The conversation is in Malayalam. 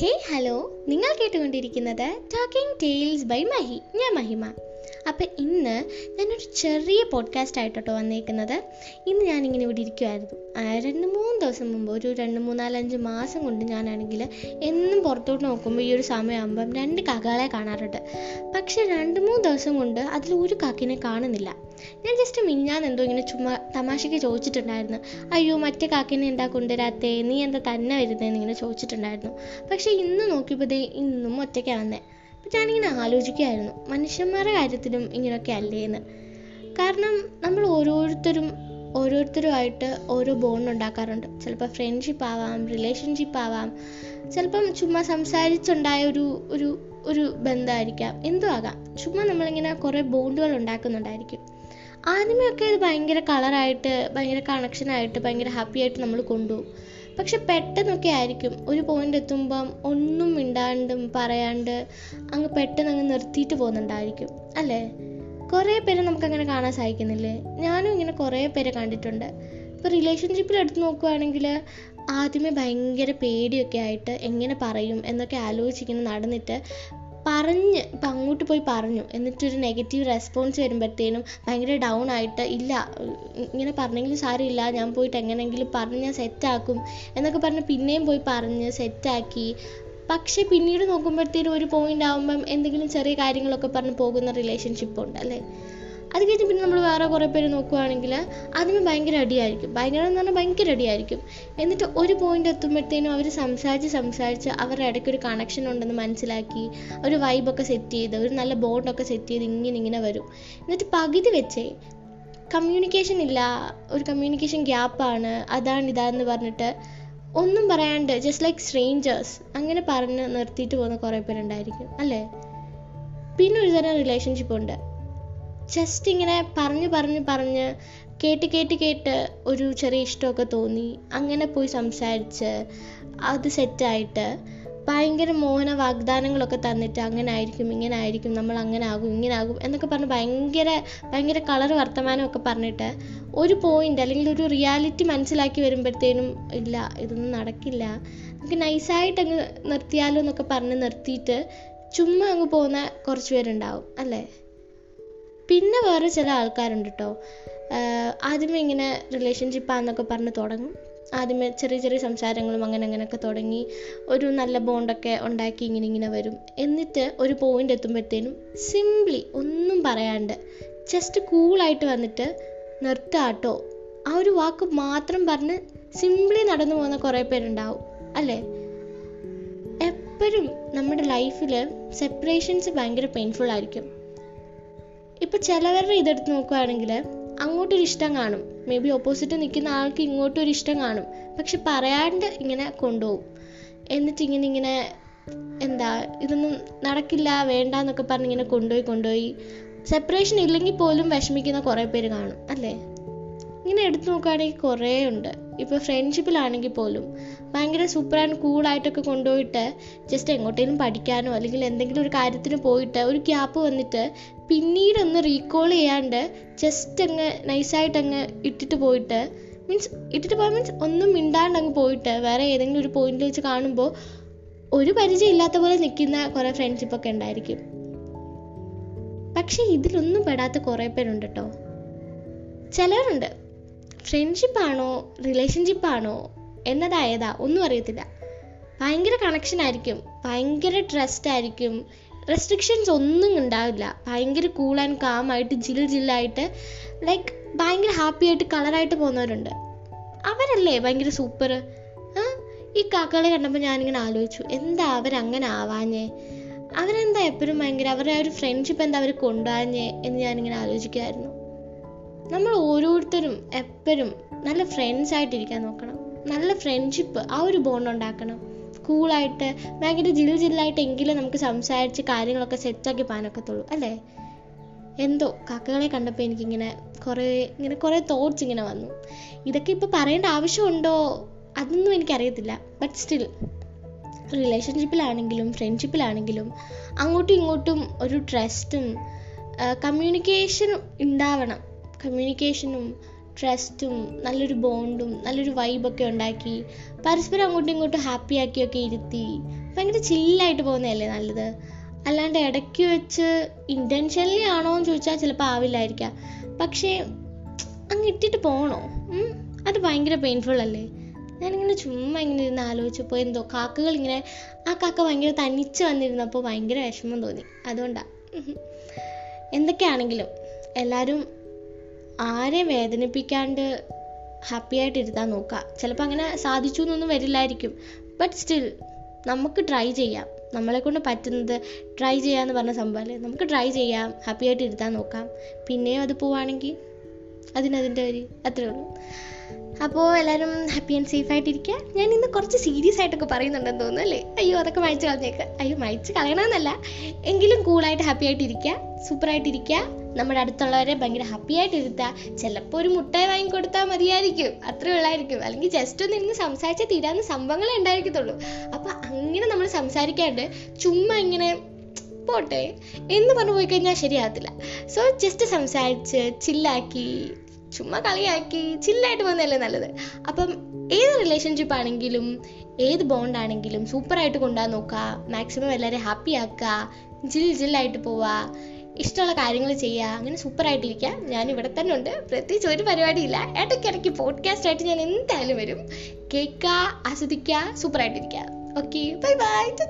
ഹേ ഹലോ നിങ്ങൾ കേട്ടുകൊണ്ടിരിക്കുന്നത് ടോക്കിംഗ് ടെയിൽസ് ബൈ മഹി ഞാൻ മഹിമ. അപ്പം ഇന്ന് ഞാനൊരു ചെറിയ പോഡ്കാസ്റ്റ് ആയിട്ടോ വന്നേക്കുന്നത്. ഇന്ന് ഞാനിങ്ങനെ ഇവിടെ ഇരിക്കുമായിരുന്നു രണ്ട് മൂന്ന് ദിവസം മുമ്പ് ഒരു രണ്ട് മൂന്നാലഞ്ച് മാസം കൊണ്ട് ഞാനാണെങ്കിൽ എന്നും പുറത്തോട്ട് നോക്കുമ്പോൾ ഈ ഒരു സമയമാകുമ്പം രണ്ട് കാക്കകളെ കാണാറുണ്ട്. പക്ഷെ രണ്ട് മൂന്ന് ദിവസം കൊണ്ട് അതിൽ ഒരു കാക്കിനെ കാണുന്നില്ല. ഞാൻ ജസ്റ്റ് മിഞ്ഞാന്ന് എന്തോ ഇങ്ങനെ ചുമ്മാ തമാശയ്ക്ക് ചോദിച്ചിട്ടുണ്ടായിരുന്നു. അയ്യോ മറ്റേ കാക്കിനെ എന്താ കൊണ്ടുവരാത്തേ? നീ എന്താ തന്നെ വരുന്നതെന്ന് ഇങ്ങനെ ചോദിച്ചിട്ടുണ്ടായിരുന്നു. പക്ഷേ ഇന്ന് നോക്കിയപ്പോൾ ദേ ഇന്നും ഒറ്റയ്ക്കാണ് വന്നേ. അപ്പം ഞാനിങ്ങനെ ആലോചിക്കുകയായിരുന്നു മനുഷ്യന്മാരുടെ കാര്യത്തിലും ഇങ്ങനെയൊക്കെ അല്ലേ എന്ന്. കാരണം നമ്മൾ ഓരോരുത്തരും ഓരോരുത്തരുമായിട്ട് ഓരോ ബോണ്ട് ഉണ്ടാക്കാറുണ്ട്. ചിലപ്പോൾ ഫ്രണ്ട്ഷിപ്പ് ആവാം റിലേഷൻഷിപ്പ് ആവാം ചിലപ്പം ചുമ്മാ സംസാരിച്ചുണ്ടായ ഒരു ഒരു ഒരു ബന്ധമായിരിക്കാം എന്തോ ആകാം. ചുമ്മാ നമ്മളിങ്ങനെ കുറേ ബോണ്ടുകൾ ഉണ്ടാക്കുന്നുണ്ടായിരിക്കും. ആദ്യമേ ഒക്കെ ഇത് ഭയങ്കര കളറായിട്ട് ഭയങ്കര കണക്ഷനായിട്ട് ഭയങ്കര ഹാപ്പി ആയിട്ട് നമ്മൾ കൊണ്ടുപോകും. പക്ഷെ പെട്ടെന്നൊക്കെ ആയിരിക്കും. ഒരു പോയിന്റ് എത്തുമ്പം ഒന്നും മിണ്ടാണ്ടും പറയാണ്ട് അങ്ങ് പെട്ടെന്ന് അങ്ങ് നിർത്തിയിട്ട് പോകുന്നുണ്ടായിരിക്കും. അല്ലേ? കുറേ പേരെ നമുക്കങ്ങനെ കാണാൻ സാധിക്കുന്നില്ലേ? ഞാനും ഇങ്ങനെ കുറേ പേരെ കണ്ടിട്ടുണ്ട്. ഇപ്പോൾ റിലേഷൻഷിപ്പിൽ എടുത്ത് നോക്കുവാണെങ്കിൽ ആദ്യമേ ഭയങ്കര പേടിയൊക്കെ ആയിട്ട് എങ്ങനെ പറയും എന്നൊക്കെ ആലോചിച്ചിങ്ങനെ നടന്നിട്ട് പറഞ്ഞ് ഇപ്പം അങ്ങോട്ട് പോയി പറഞ്ഞു. എന്നിട്ടൊരു നെഗറ്റീവ് റെസ്പോൺസ് വരുമ്പോഴത്തേനും ഭയങ്കര ഡൗൺ ആയിട്ട് ഇല്ല ഇങ്ങനെ പറഞ്ഞെങ്കിലും സാരമില്ല ഞാൻ പോയിട്ട് എങ്ങനെയെങ്കിലും പറഞ്ഞ് ഞാൻ സെറ്റാക്കും എന്നൊക്കെ പറഞ്ഞ് പിന്നെയും പോയി പറഞ്ഞ് സെറ്റാക്കി പക്ഷെ പിന്നീട് നോക്കുമ്പോഴത്തേനും ഒരു പോയിന്റ് ആകുമ്പം എന്തെങ്കിലും ചെറിയ കാര്യങ്ങളൊക്കെ പറഞ്ഞ് പോകുന്ന റിലേഷൻഷിപ്പ് ഉണ്ട് അല്ലേ? അത് കഴിഞ്ഞ് പിന്നെ നമ്മൾ വേറെ കുറേ പേര് നോക്കുവാണെങ്കിൽ ആദ്യമേ ഭയങ്കര അടിയായിരിക്കും. ഭയങ്കര എന്ന് പറഞ്ഞാൽ ഭയങ്കര അടിയായിരിക്കും. എന്നിട്ട് ഒരു പോയിന്റ് എത്തുമ്പോഴത്തേനും അവർ സംസാരിച്ച് സംസാരിച്ച് അവരുടെ ഇടയ്ക്ക് ഒരു കണക്ഷൻ ഉണ്ടെന്ന് മനസ്സിലാക്കി ഒരു വൈബൊക്കെ സെറ്റ് ചെയ്ത് ഒരു നല്ല ബോണ്ടൊക്കെ സെറ്റ് ചെയ്ത് ഇങ്ങനെ ഇങ്ങനെ വരും. എന്നിട്ട് പകുതി വെച്ചേ കമ്മ്യൂണിക്കേഷൻ ഇല്ല ഒരു കമ്മ്യൂണിക്കേഷൻ ഗ്യാപ്പാണ് അതാണ് ഇതാന്ന് പറഞ്ഞിട്ട് ഒന്നും പറയാണ്ട് ജസ്റ്റ് ലൈക്ക് സ്ട്രേഞ്ചേഴ്സ് അങ്ങനെ പറഞ്ഞ് നിർത്തിയിട്ട് പോകുന്ന കുറേ പേരുണ്ടായിരിക്കും അല്ലേ? പിന്നെ ഒരു തരം റിലേഷൻഷിപ്പ് ഉണ്ട്. ജസ്റ്റ് ഇങ്ങനെ പറഞ്ഞ് പറഞ്ഞ് പറഞ്ഞ് കേട്ട് കേട്ട് കേട്ട് ഒരു ചെറിയ ഇഷ്ടമൊക്കെ തോന്നി. അങ്ങനെ പോയി സംസാരിച്ച് അത് സെറ്റായിട്ട് ഭയങ്കര മോഹന വാഗ്ദാനങ്ങളൊക്കെ തന്നിട്ട് അങ്ങനെ ആയിരിക്കും ഇങ്ങനെ ആയിരിക്കും നമ്മൾ അങ്ങനെ ആകും ഇങ്ങനെ ആകും എന്നൊക്കെ പറഞ്ഞ് ഭയങ്കര ഭയങ്കര കളർ വർത്തമാനമൊക്കെ പറഞ്ഞിട്ട് ഒരു പോയിന്റ് അല്ലെങ്കിൽ ഒരു റിയാലിറ്റി മനസ്സിലാക്കി വരുമ്പോഴത്തേനും ഇല്ല ഇതൊന്നും നടക്കില്ല. നമുക്ക് നൈസായിട്ട് അങ്ങ് നിർത്തിയാലോ എന്നൊക്കെ പറഞ്ഞ് നിർത്തിയിട്ട് ചുമ്മാ അങ്ങ് പോകുന്ന കുറച്ച് പേരുണ്ടാവും അല്ലേ? പിന്നെ വേറെ ചില ആൾക്കാരുണ്ട് കേട്ടോ ആദ്യമേ ഇങ്ങനെ റിലേഷൻഷിപ്പാന്നൊക്കെ പറഞ്ഞ് തുടങ്ങും. ആദ്യമേ ചെറിയ ചെറിയ സംസാരങ്ങളും അങ്ങനെ അങ്ങനെയൊക്കെ തുടങ്ങി ഒരു നല്ല ബോണ്ടൊക്കെ ഉണ്ടാക്കി ഇങ്ങനെ ഇങ്ങനെ വരും. എന്നിട്ട് ഒരു പോയിന്റ് എത്തുമ്പോഴത്തേനും സിംപ്ലി ഒന്നും പറയാണ്ട് ജസ്റ്റ് കൂളായിട്ട് വന്നിട്ട് നിർത്താട്ടോ. ആ ഒരു വാക്ക് മാത്രം പറഞ്ഞ് സിംപ്ലി നടന്നു പോകുന്ന കുറേ പേരുണ്ടാവും അല്ലേ? എപ്പോഴും നമ്മുടെ ലൈഫിൽ സെപ്പറേഷൻസ് ഭയങ്കര പെയിൻഫുൾ ആയിരിക്കും. ഇപ്പൊ ചിലവരുടെ ഇതെടുത്ത് നോക്കുവാണെങ്കിൽ അങ്ങോട്ടൊരു ഇഷ്ടം കാണും. മേ ബി ഓപ്പോസിറ്റ് നിൽക്കുന്ന ആൾക്ക് ഇങ്ങോട്ടും ഒരു ഇഷ്ടം കാണും. പക്ഷെ പറയാണ്ട് ഇങ്ങനെ കൊണ്ടുപോകും. എന്നിട്ട് ഇങ്ങനെ ഇങ്ങനെ എന്താ ഇതൊന്നും നടക്കില്ല വേണ്ട എന്നൊക്കെ പറഞ്ഞ് ഇങ്ങനെ കൊണ്ടുപോയി കൊണ്ടുപോയി സെപ്പറേഷൻ ഇല്ലെങ്കിൽ പോലും വിഷമിക്കുന്ന കുറേ പേര് കാണും. അല്ലേ? ഇങ്ങനെ എടുത്തു നോക്കുകയാണെങ്കിൽ കുറേ ഉണ്ട്. ഇപ്പോൾ ഫ്രണ്ട്ഷിപ്പിലാണെങ്കിൽ പോലും ഭയങ്കര സൂപ്പർ ആൻഡ് കൂളായിട്ടൊക്കെ കൊണ്ടുപോയിട്ട് ജസ്റ്റ് എങ്ങോട്ടേലും പഠിക്കാനോ അല്ലെങ്കിൽ എന്തെങ്കിലും ഒരു കാര്യത്തിന് പോയിട്ട് ഒരു ഗ്യാപ്പ് വന്നിട്ട് പിന്നീട് ഒന്ന് റീകോൾ ചെയ്യാണ്ട് ജസ്റ്റ് അങ്ങ് നൈസായിട്ട് അങ്ങ് ഇട്ടിട്ട് പോയിട്ട് മീൻസ് ഇട്ടിട്ട് പോയാൽ മീൻസ് ഒന്നും മിണ്ടാണ്ട് അങ്ങ് പോയിട്ട് വേറെ ഏതെങ്കിലും ഒരു പോയിന്റിൽ വെച്ച് കാണുമ്പോൾ ഒരു പരിചയം ഇല്ലാത്ത പോലെ നിൽക്കുന്ന കുറേ ഫ്രണ്ട്ഷിപ്പൊക്കെ ഉണ്ടായിരിക്കും. പക്ഷേ ഇതിലൊന്നും പെടാത്ത കുറേ പേരുണ്ട് കേട്ടോ ചിലരുണ്ട്. ഫ്രണ്ട്ഷിപ്പാണോ റിലേഷൻഷിപ്പാണോ എന്നതായതാ ഒന്നും അറിയത്തില്ല. ഭയങ്കര കണക്ഷൻ ആയിരിക്കും ഭയങ്കര ട്രസ്റ്റ് ആയിരിക്കും. റെസ്ട്രിക്ഷൻസ് ഒന്നും ഉണ്ടാവില്ല. ഭയങ്കര കൂൾ ആൻഡ് കാം ആയിട്ട് ജിൽ ജില്ലായിട്ട് ലൈക്ക് ഭയങ്കര ഹാപ്പി ആയിട്ട് കളറായിട്ട് പോകുന്നവരുണ്ട്. അവരല്ലേ ഭയങ്കര സൂപ്പർ ഈ കാക്കകളെ കണ്ടപ്പോൾ ഞാനിങ്ങനെ ആലോചിച്ചു എന്താ അവരങ്ങനെ ആവാഞ്ഞേ? അവരെന്താ എപ്പോഴും ഭയങ്കര അവരുടെ ഒരു ഫ്രണ്ട്ഷിപ്പ് എന്താ അവർ കൊണ്ടുപോകാഞ്ഞേ എന്ന് ഞാനിങ്ങനെ ആലോചിക്കുമായിരുന്നു നമ്മൾ ഓരോരുത്തരും എപ്പോഴും നല്ല ഫ്രണ്ട്സ് ആയിട്ടിരിക്കാൻ നോക്കണം. നല്ല ഫ്രണ്ട്ഷിപ്പ് ആ ഒരു ബോണ്ട് ഉണ്ടാക്കണം. കൂളായിട്ട് ഭയങ്കര ജില്ല ജില്ലായിട്ട് എങ്കിലും നമുക്ക് സംസാരിച്ച് കാര്യങ്ങളൊക്കെ സെറ്റാക്കി പോകാനൊക്കത്തുള്ളൂ അല്ലേ? എന്തോ കാക്കകളെ കണ്ടപ്പോൾ എനിക്കിങ്ങനെ കുറേ ഇങ്ങനെ കുറേ തോട്ട്സ് ഇങ്ങനെ വന്നു. ഇതൊക്കെ ഇപ്പോൾ പറയേണ്ട ആവശ്യമുണ്ടോ? അതൊന്നും എനിക്കറിയത്തില്ല. ബട്ട് സ്റ്റിൽ റിലേഷൻഷിപ്പിലാണെങ്കിലും ഫ്രണ്ട്ഷിപ്പിലാണെങ്കിലും അങ്ങോട്ടും ഇങ്ങോട്ടും ഒരു ട്രസ്റ്റും കമ്മ്യൂണിക്കേഷനും ഉണ്ടാവണം. കമ്മ്യൂണിക്കേഷനും ട്രസ്റ്റും നല്ലൊരു ബോണ്ടും നല്ലൊരു വൈബൊക്കെ ഉണ്ടാക്കി പരസ്പരം അങ്ങോട്ടും ഇങ്ങോട്ടും ഹാപ്പി ആക്കിയൊക്കെ ഇരുത്തി ഭയങ്കര ചില്ലായിട്ട് പോകുന്നതല്ലേ നല്ലത്? അല്ലാണ്ട് ഇടയ്ക്ക് വെച്ച് ഇന്റൻഷനലി ആണോ എന്ന് ചോദിച്ചാൽ ചിലപ്പോൾ ആവില്ലായിരിക്കാം. പക്ഷേ അങ്ങ് ഇട്ടിട്ട് പോകണോ? അത് ഭയങ്കര പെയിൻഫുൾ അല്ലേ? ഞാനിങ്ങനെ ചുമ്മാ ഇങ്ങനെ ഇരുന്ന് ആലോചിച്ചപ്പോൾ എന്തോ കാക്കകൾ ഇങ്ങനെ ആ കാക്ക ഭയങ്കര തനിച്ച് വന്നിരുന്നപ്പോൾ ഭയങ്കര വിഷമം തോന്നി. അതുകൊണ്ടാണ് എന്തൊക്കെയാണെങ്കിലും എല്ലാവരും ആരെയും വേദനിപ്പിക്കാണ്ട് ഹാപ്പി ആയിട്ട് ഇരുത്താൻ നോക്കുക ചിലപ്പോൾ അങ്ങനെ സാധിച്ചു എന്നൊന്നും വരില്ലായിരിക്കും. ബട്ട് സ്റ്റിൽ നമുക്ക് ട്രൈ ചെയ്യാം. നമ്മളെ കൊണ്ട് പറ്റുന്നത് ട്രൈ ചെയ്യാന്ന് പറഞ്ഞ സംഭവമല്ലേ നമുക്ക് ട്രൈ ചെയ്യാം ഹാപ്പി ആയിട്ട് ഇരുത്താൻ നോക്കാം. പിന്നെയും അത് പോവാണെങ്കിൽ അതിനതിന്റെ ഒരു അത്രേ ഉള്ളൂ. അപ്പോൾ എല്ലാവരും ഹാപ്പി ആൻഡ് സേഫ് ആയിട്ടിരിക്കുക ഞാൻ ഇന്ന് കുറച്ച് സീരിയസ് ആയിട്ടൊക്കെ പറയുന്നുണ്ടെന്ന് തോന്നുന്നു അല്ലേ? അയ്യോ അതൊക്കെ മായ്ച്ച് കളഞ്ഞേക്ക്. അയ്യോ മയച്ച് കളയണമെന്നല്ല എങ്കിലും കൂളായിട്ട് ഹാപ്പി ആയിട്ടിരിക്കുക സൂപ്പറായിട്ടിരിക്കുക നമ്മുടെ അടുത്തുള്ളവരെ ഭയങ്കര ഹാപ്പി ആയിട്ട് ഇരുത്തുക ചിലപ്പോൾ ഒരു മുട്ടായി വാങ്ങിക്കൊടുത്താൽ മതിയായിരിക്കും. അത്രേ ഉള്ളായിരിക്കും. അല്ലെങ്കിൽ ജസ്റ്റ് ഒന്ന് ഇരുന്ന് സംസാരിച്ചാൽ തീരാവുന്ന സംഭവങ്ങളെ ഉണ്ടായിരിക്കത്തുള്ളൂ. അപ്പം അങ്ങനെ നമ്മൾ സംസാരിക്കാണ്ട് ചുമ്മാ ഇങ്ങനെ പോട്ടെ എന്ന് പറഞ്ഞു പോയി കഴിഞ്ഞാൽ ശരിയാകത്തില്ല. സോ ജസ്റ്റ് സംസാരിച്ച് ചില്ലാക്കി ചുമ്മാ കളിയാക്കി ചില്ലായിട്ട് പോകുന്നതല്ലേ നല്ലത്. അപ്പം ഏത് റിലേഷൻഷിപ്പ് ആണെങ്കിലും ഏത് ബോണ്ട് ആണെങ്കിലും സൂപ്പറായിട്ട് കൊണ്ടുപോകാൻ നോക്കുക. മാക്സിമം എല്ലാവരെയും ഹാപ്പി ആക്കുക. ജിൽ ജില്ലായിട്ട് പോവുക. ഇഷ്ടമുള്ള കാര്യങ്ങൾ ചെയ്യുക അങ്ങനെ സൂപ്പറായിട്ടിരിക്കുക. ഞാൻ ഇവിടെ തന്നെ ഉണ്ട്. പ്രത്യേകിച്ച് ഒരു പരിപാടിയില്ല. ഇടയ്ക്കിടയ്ക്ക് പോഡ്കാസ്റ്റ് ആയിട്ട് ഞാൻ എന്തായാലും വരും. കേൾക്കുക ആസ്വദിക്കുക സൂപ്പറായിട്ടിരിക്കുക. ഓക്കെ ബൈ ബൈ ടാ